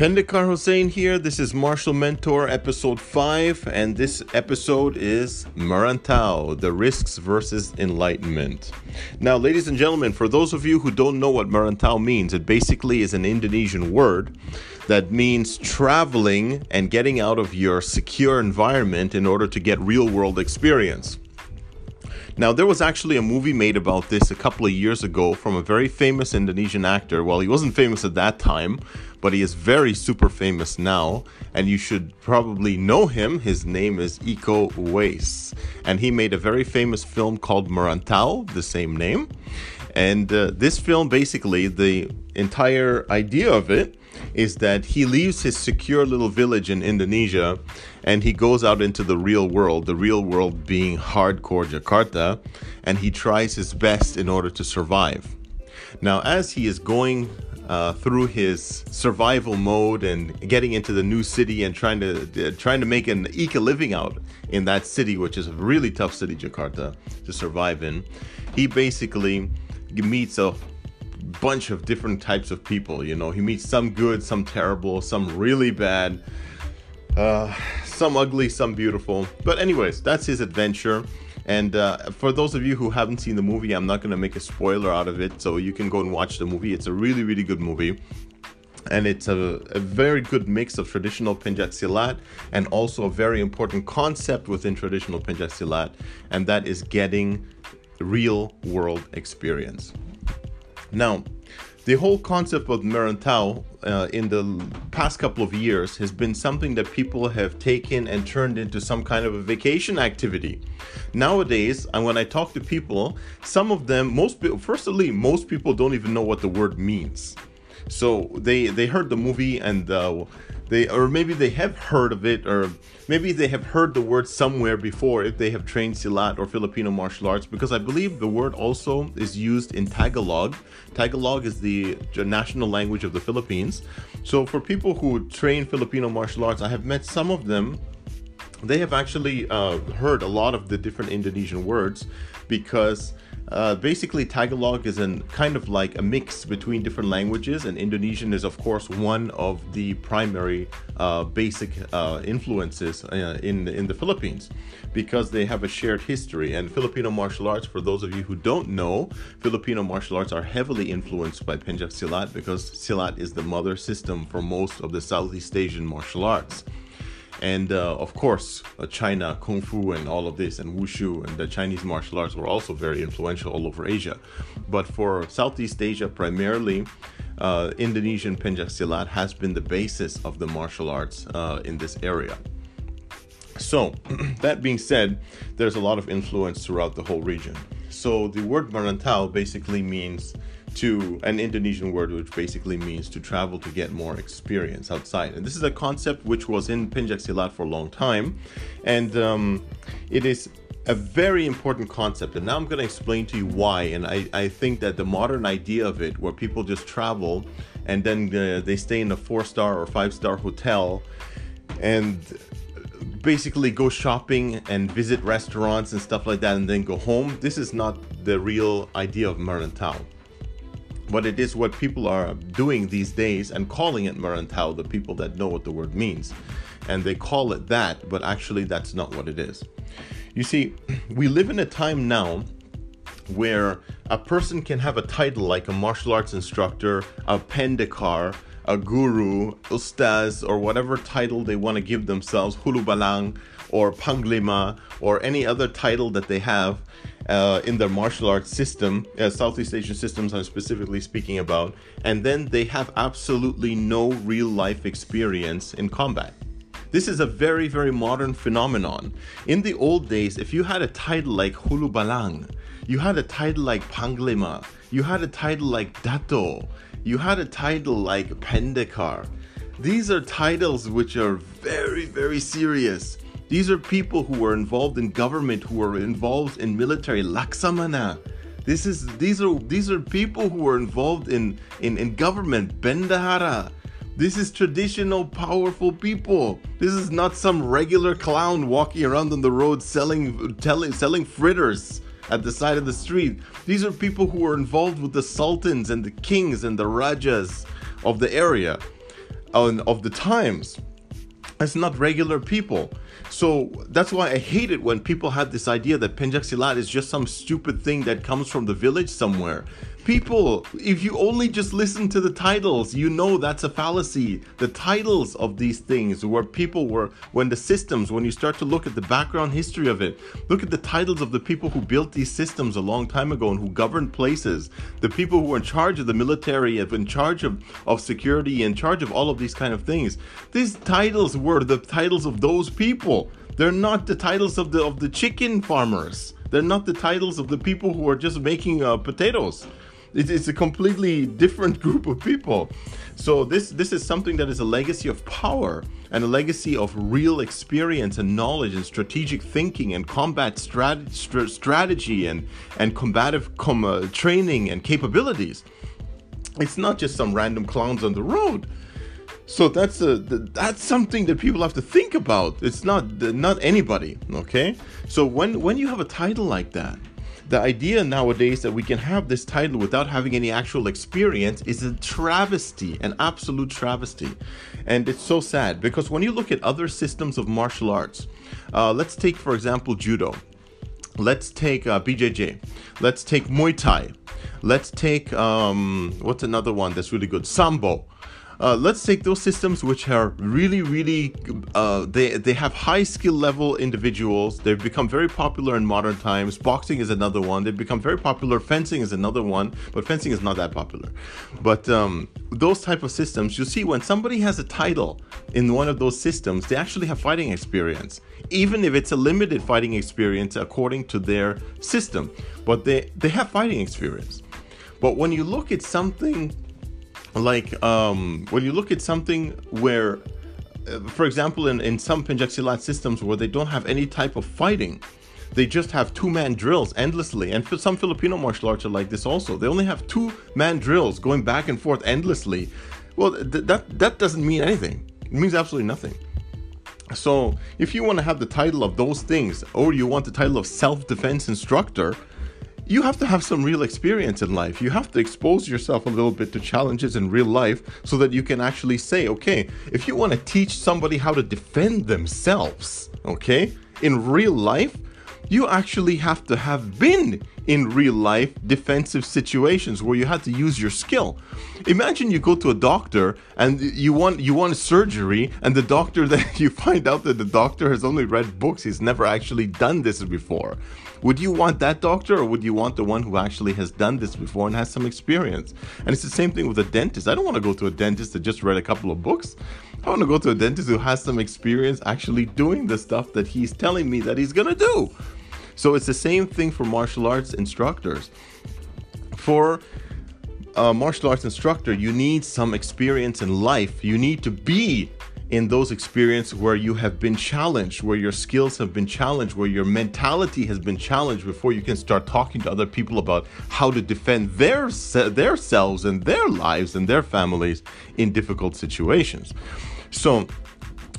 Pendekar Hussein here. This is Martial Mentor episode 5, and this episode is Merantau The Risks versus Enlightenment. Now, ladies and gentlemen, for those of you who don't know what Merantau means, it basically is an Indonesian word that means traveling and getting out of your secure environment in order to get real world experience. Now, there was actually a movie made about this a couple of years ago from a very famous Indonesian actor. Well, he wasn't famous at that time, but he is very super famous now, and you should probably know him. His name is Iko Uwais, and he made a very famous film called Merantau, the same name. And uh, this film, basically, the entire idea of it is that he leaves his secure little village in Indonesia and he goes out into the real world, the real world being hardcore Jakarta, and he tries his best in order to survive. Now, as he is going uh, through his survival mode and getting into the new city and trying to uh, trying to make an eke a living out in that city, which is a really tough city, Jakarta, to survive in, he basically meets a bunch of different types of people. You know, he meets some good, some terrible, some really bad, uh, some ugly, some beautiful. But, anyways, that's his adventure. And uh, for those of you who haven't seen the movie, I'm not going to make a spoiler out of it. So you can go and watch the movie. It's a really, really good movie. And it's a, a very good mix of traditional Pencak Silat and also a very important concept within traditional Pencak Silat, and that is getting real world experience. Now, the whole concept of Merantau uh, in the past couple of years has been something that people have taken and turned into some kind of a vacation activity. Nowadays, and when I talk to people, some of them, most firstly, most people don't even know what the word means. So they they heard the movie and uh, they or maybe they have heard of it or maybe they have heard the word somewhere before if they have trained Silat or Filipino martial arts because I believe the word also is used in Tagalog. Tagalog is the national language of the Philippines. So for people who train Filipino martial arts, I have met some of them they have actually uh, heard a lot of the different Indonesian words because uh, basically, Tagalog is a kind of like a mix between different languages, and Indonesian is, of course, one of the primary uh, basic uh, influences uh, in in the Philippines because they have a shared history. And Filipino martial arts, for those of you who don't know, Filipino martial arts are heavily influenced by Pencak Silat because Silat is the mother system for most of the Southeast Asian martial arts and uh, of course uh, china kung fu and all of this and wushu and the chinese martial arts were also very influential all over asia. But for southeast asia primarily uh, indonesian pencak silat has been the basis of the martial arts uh, in this area. So that being said there's a lot of influence throughout the whole region. So the word merantau basically means to an Indonesian word which basically means to travel to get more experience outside. And this is a concept which was in Pencak Silat for a long time, and um, it is a very important concept. And now I'm going to explain to you why. And I, I think that the modern idea of it, where people just travel and then uh, they stay in a four star or five star hotel and basically go shopping and visit restaurants and stuff like that and then go home. This is not the real idea of Merantau but it is what people are doing these days and calling it Merantau, the people that know what the word means. And they call it that, but actually that's not what it is. You see, we live in a time now where a person can have a title like a martial arts instructor, a pendekar, a guru, ustaz, or whatever title they want to give themselves, hulubalang, or panglima, or any other title that they have uh, in their martial arts system, uh, Southeast Asian systems I'm specifically speaking about, and then they have absolutely no real life experience in combat. This is a very, very modern phenomenon. In the old days, if you had a title like Hulu Balang, you had a title like Panglima, you had a title like Dato, you had a title like Pendekar. These are titles which are very, very serious. These are people who were involved in government, who were involved in military. Laksamana. This is these are these are people who were involved in in, in government. Bendahara. This is traditional, powerful people. This is not some regular clown walking around on the road selling telling selling fritters at the side of the street. These are people who were involved with the sultans and the kings and the rajas of the area and of the times. It's not regular people. So that's why I hate it when people have this idea that Pencak Silat is just some stupid thing that comes from the village somewhere. People, if you only just listen to the titles, you know that's a fallacy. The titles of these things, where people were, when the systems, when you start to look at the background history of it, look at the titles of the people who built these systems a long time ago and who governed places, the people who were in charge of the military, in charge of, of security, in charge of all of these kind of things. These titles were the titles of those people. They're not the titles of the of the chicken farmers. They're not the titles of the people who are just making uh, potatoes it's a completely different group of people. So this this is something that is a legacy of power and a legacy of real experience and knowledge and strategic thinking and combat strat- strategy and and combative com- uh, training and capabilities. It's not just some random clowns on the road. So that's a that's something that people have to think about. It's not not anybody, okay? So when when you have a title like that, the idea nowadays that we can have this title without having any actual experience is a travesty, an absolute travesty. And it's so sad because when you look at other systems of martial arts, uh, let's take, for example, judo. Let's take uh, BJJ. Let's take Muay Thai. Let's take, um, what's another one that's really good? Sambo. Uh, let's take those systems which are really, really, uh, they, they have high skill level individuals. They've become very popular in modern times. Boxing is another one. They've become very popular. Fencing is another one, but fencing is not that popular. But um, those type of systems, you see, when somebody has a title in one of those systems, they actually have fighting experience, even if it's a limited fighting experience according to their system. But they, they have fighting experience. But when you look at something like um, when you look at something where, uh, for example, in, in some Pencak Silat systems where they don't have any type of fighting, they just have two man drills endlessly. And some Filipino martial arts are like this also. They only have two man drills going back and forth endlessly. Well, th- that, that doesn't mean anything, it means absolutely nothing. So, if you want to have the title of those things, or you want the title of self defense instructor, you have to have some real experience in life. You have to expose yourself a little bit to challenges in real life so that you can actually say, okay, if you want to teach somebody how to defend themselves, okay, in real life, you actually have to have been in real life defensive situations where you had to use your skill. Imagine you go to a doctor and you want you want surgery and the doctor that you find out that the doctor has only read books, he's never actually done this before. Would you want that doctor or would you want the one who actually has done this before and has some experience? And it's the same thing with a dentist. I don't want to go to a dentist that just read a couple of books. I want to go to a dentist who has some experience actually doing the stuff that he's telling me that he's going to do. So it's the same thing for martial arts instructors. For a martial arts instructor, you need some experience in life. You need to be in those experiences where you have been challenged, where your skills have been challenged, where your mentality has been challenged before you can start talking to other people about how to defend their their selves and their lives and their families in difficult situations. So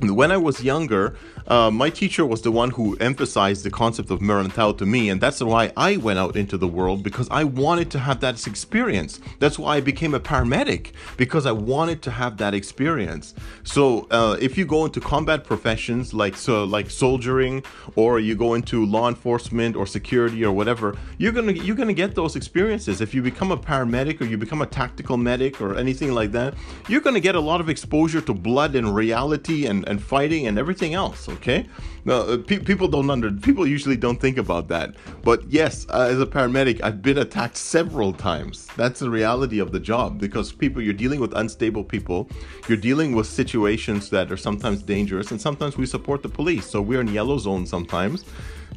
when I was younger, uh, my teacher was the one who emphasized the concept of Merantau to me, and that's why I went out into the world because I wanted to have that experience. That's why I became a paramedic because I wanted to have that experience. So uh, if you go into combat professions like so like soldiering, or you go into law enforcement or security or whatever, you're gonna you're gonna get those experiences. If you become a paramedic or you become a tactical medic or anything like that, you're gonna get a lot of exposure to blood and reality and, and fighting and everything else okay? Now uh, pe- people don't under people usually don't think about that. But yes uh, as a paramedic i've been attacked several times. That's the reality of the job because people you're dealing with unstable people. You're dealing with situations that are sometimes dangerous and sometimes we support the police. So we're in yellow zone sometimes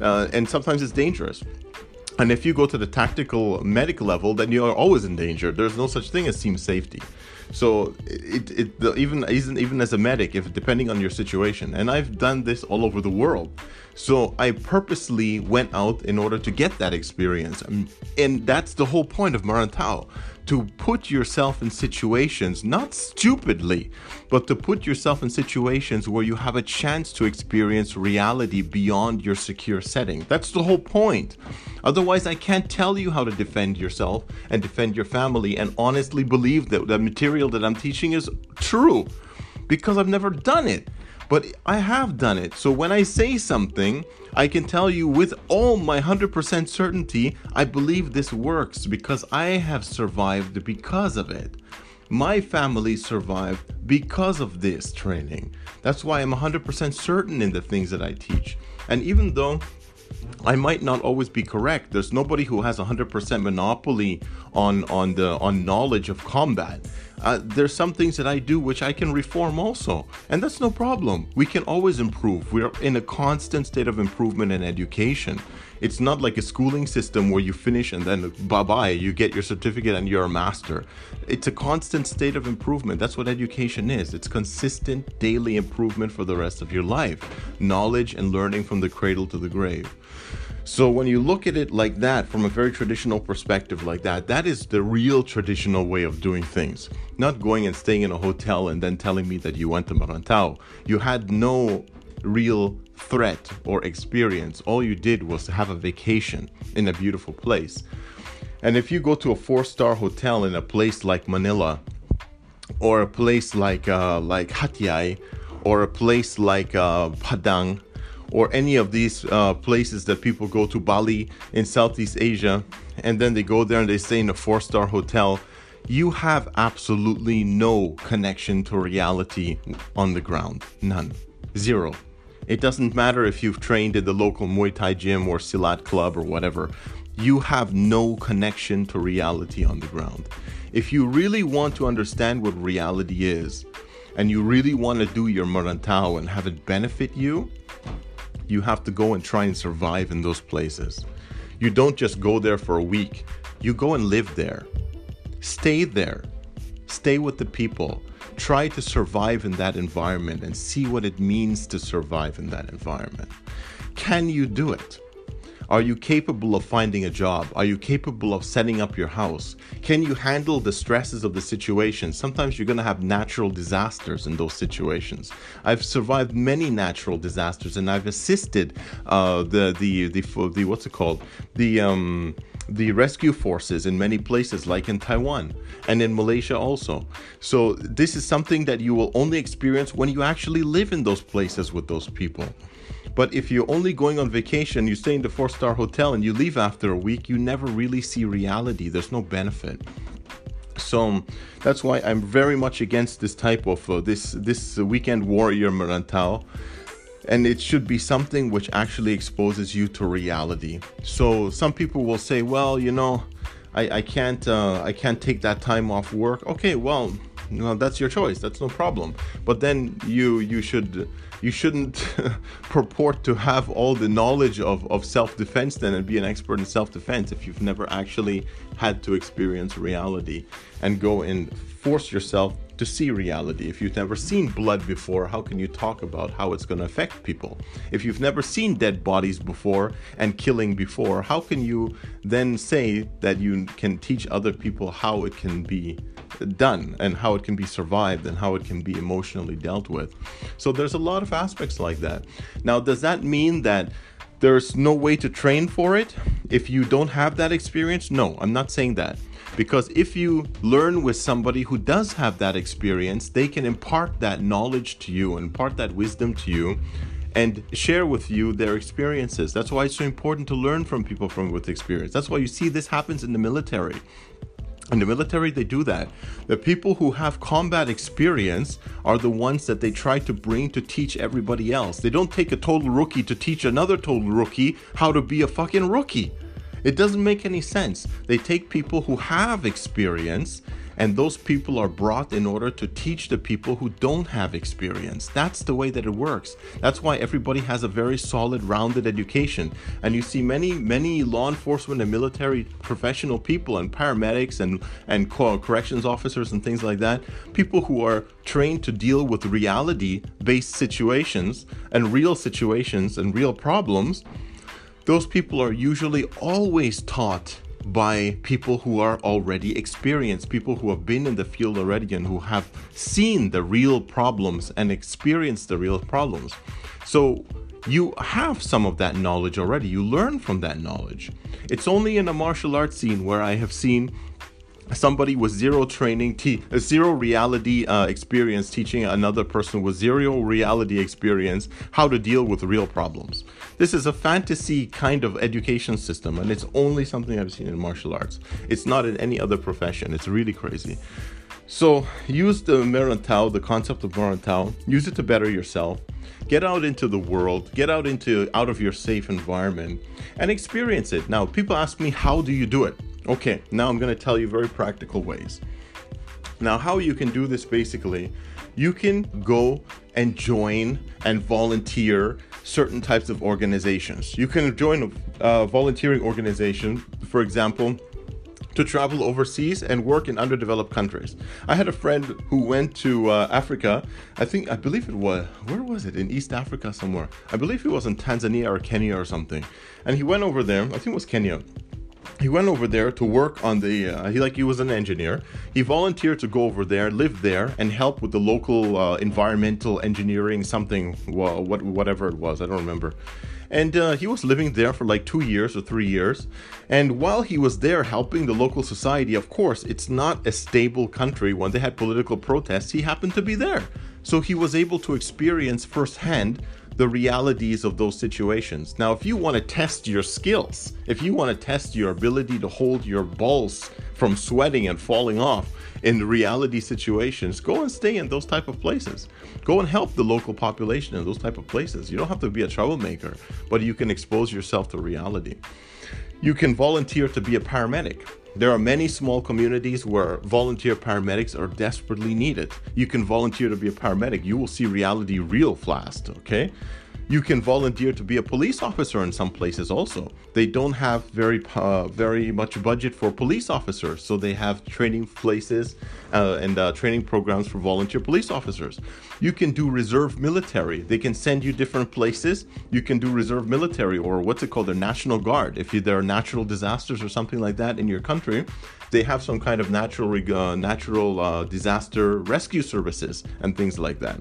uh, and sometimes it's dangerous. And if you go to the tactical medic level, then you are always in danger. There's no such thing as team safety. So it, it the, even even even as a medic, if depending on your situation, and I've done this all over the world. So I purposely went out in order to get that experience, and, and that's the whole point of Merantau to put yourself in situations, not stupidly, but to put yourself in situations where you have a chance to experience reality beyond your secure setting. That's the whole point. Otherwise, I can't tell you how to defend yourself and defend your family and honestly believe that the material that I'm teaching is true. because I've never done it. But I have done it. So when I say something, I can tell you with all my 100% certainty, I believe this works because I have survived because of it. My family survived because of this training. That's why I'm 100% certain in the things that I teach. And even though I might not always be correct. There's nobody who has 100% monopoly on on the on knowledge of combat. Uh, there's some things that I do which I can reform also, and that's no problem. We can always improve. We're in a constant state of improvement in education. It's not like a schooling system where you finish and then bye bye, you get your certificate and you're a master. It's a constant state of improvement. That's what education is. It's consistent daily improvement for the rest of your life. Knowledge and learning from the cradle to the grave. So when you look at it like that, from a very traditional perspective like that, that is the real traditional way of doing things. Not going and staying in a hotel and then telling me that you went to Merantau. You had no real threat or experience. All you did was have a vacation in a beautiful place. And if you go to a four-star hotel in a place like Manila, or a place like uh, like Hatyai, or a place like uh, Padang, or any of these uh, places that people go to Bali in Southeast Asia, and then they go there and they stay in a four-star hotel, you have absolutely no connection to reality on the ground. None. Zero. It doesn't matter if you've trained at the local Muay Thai gym or Silat club or whatever. You have no connection to reality on the ground. If you really want to understand what reality is, and you really want to do your Merantau and have it benefit you, you have to go and try and survive in those places. You don't just go there for a week, you go and live there. Stay there. Stay with the people try to survive in that environment and see what it means to survive in that environment. Can you do it? Are you capable of finding a job? Are you capable of setting up your house? Can you handle the stresses of the situation? Sometimes you're going to have natural disasters in those situations. I've survived many natural disasters and I've assisted uh, the, the, the, the, what's it called? The, um, the rescue forces in many places, like in Taiwan and in Malaysia also. So, this is something that you will only experience when you actually live in those places with those people. But if you're only going on vacation, you stay in the four star hotel and you leave after a week, you never really see reality. There's no benefit. So that's why I'm very much against this type of uh, this this weekend warrior Merantau and it should be something which actually exposes you to reality. So some people will say, well, you know, I, I can't uh, I can't take that time off work. Okay, well, you know, that's your choice. That's no problem. But then you you should you shouldn't purport to have all the knowledge of, of self-defense then and be an expert in self-defense if you've never actually had to experience reality and go and force yourself to see reality. If you've never seen blood before, how can you talk about how it's going to affect people? If you've never seen dead bodies before and killing before, how can you then say that you can teach other people how it can be done and how it can be survived and how it can be emotionally dealt with? So there's a lot of aspects like that. Now, does that mean that there's no way to train for it if you don't have that experience? No, I'm not saying that. Because if you learn with somebody who does have that experience, they can impart that knowledge to you, impart that wisdom to you, and share with you their experiences. That's why it's so important to learn from people from with experience. That's why you see this happens in the military. In the military, they do that. The people who have combat experience are the ones that they try to bring to teach everybody else. They don't take a total rookie to teach another total rookie how to be a fucking rookie. It doesn't make any sense. They take people who have experience and those people are brought in order to teach the people who don't have experience. That's the way that it works. That's why everybody has a very solid, rounded education. And you see many, many law enforcement and military professional people and paramedics and, and corrections officers and things like that, people who are trained to deal with reality based situations and real situations and real problems those people are usually always taught by people who are already experienced, people who have been in the field already and who have seen the real problems and experienced the real problems. So you have some of that knowledge already. You learn from that knowledge. It's only in a martial arts scene where I have seen somebody with zero training, te- zero reality uh, experience teaching another person with zero reality experience how to deal with real problems. This is a fantasy kind of education system, and it's only something I've seen in martial arts. It's not in any other profession. It's really crazy. So use the Merantau, the concept of Merantau, use it to better yourself. Get out into the world, get out into out of your safe environment and experience it. Now, people ask me, how do you do it? Okay, now I'm to tell you very practical ways. Now, how you can do this basically, you can go and join and volunteer certain types of organizations. You can join a volunteering organization, for example, to travel overseas and work in underdeveloped countries. I had a friend who went to uh, Africa. I think I believe it was where was it in East Africa somewhere. I believe it was in Tanzania or Kenya or something. And he went over there. I think it was Kenya he went over there to work on the uh, he like he was an engineer. He volunteered to go over there live there and help with the local uh, environmental engineering something well what whatever it was i don't remember. And uh, he was living there for like two years or three years. And while he was there helping the local society of course it's not a stable country. When they had political protests he happened to be there. So he was able to experience firsthand the realities of those situations. Now, if you want to test your skills, if you want to test your ability to hold your balls from sweating and falling off in reality situations, go and stay in those type of places. Go and help the local population in those type of places. You don't have to be a troublemaker, but you can expose yourself to reality. You can volunteer to be a paramedic. There are many small communities where volunteer paramedics are desperately needed. You can volunteer to be a paramedic. You will see reality real fast, okay? You can volunteer to be a police officer in some places also. They don't have very uh, very much budget for police officers, so they have training places uh, and uh, training programs for volunteer police officers. You can do reserve military. They can send you different places. You can do reserve military or what's it called, the National Guard. If you, there are natural disasters or something like that in your country, they have some kind of natural uh, natural uh, disaster rescue services and things like that.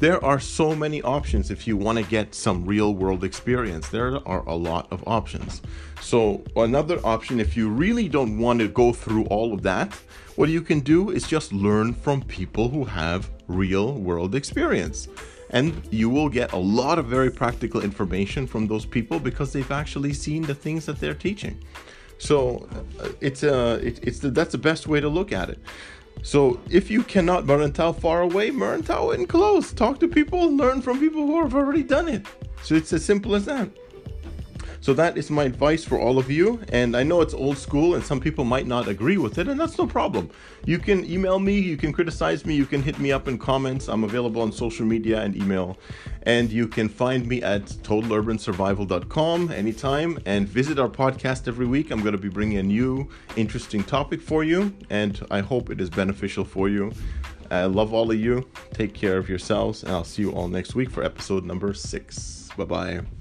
There are so many options if you want to get some real world experience. There are a lot of options. So, another option, if you really don't want to go through all of that, what you can do is just learn from people who have real world experience. And you will get a lot of very practical information from those people because they've actually seen the things that they're teaching. So uh, it's a uh, it, it's the, that's the best way to look at it. So if you cannot Merantau far away, Merantau in close. Talk to people, learn from people who have already done it. So it's as simple as that. So that is my advice for all of you. And I know it's old school and some people might not agree with it, and that's no problem. You can email me, you can criticize me, you can hit me up in comments. I'm available on social media and email. And you can find me at totalurbansurvival.com anytime and visit our podcast every week. I'm going to be bringing a new interesting topic for you, and I hope it is beneficial for you. I love all of you. Take care of yourselves, and I'll see you all next week for episode number six. Bye bye.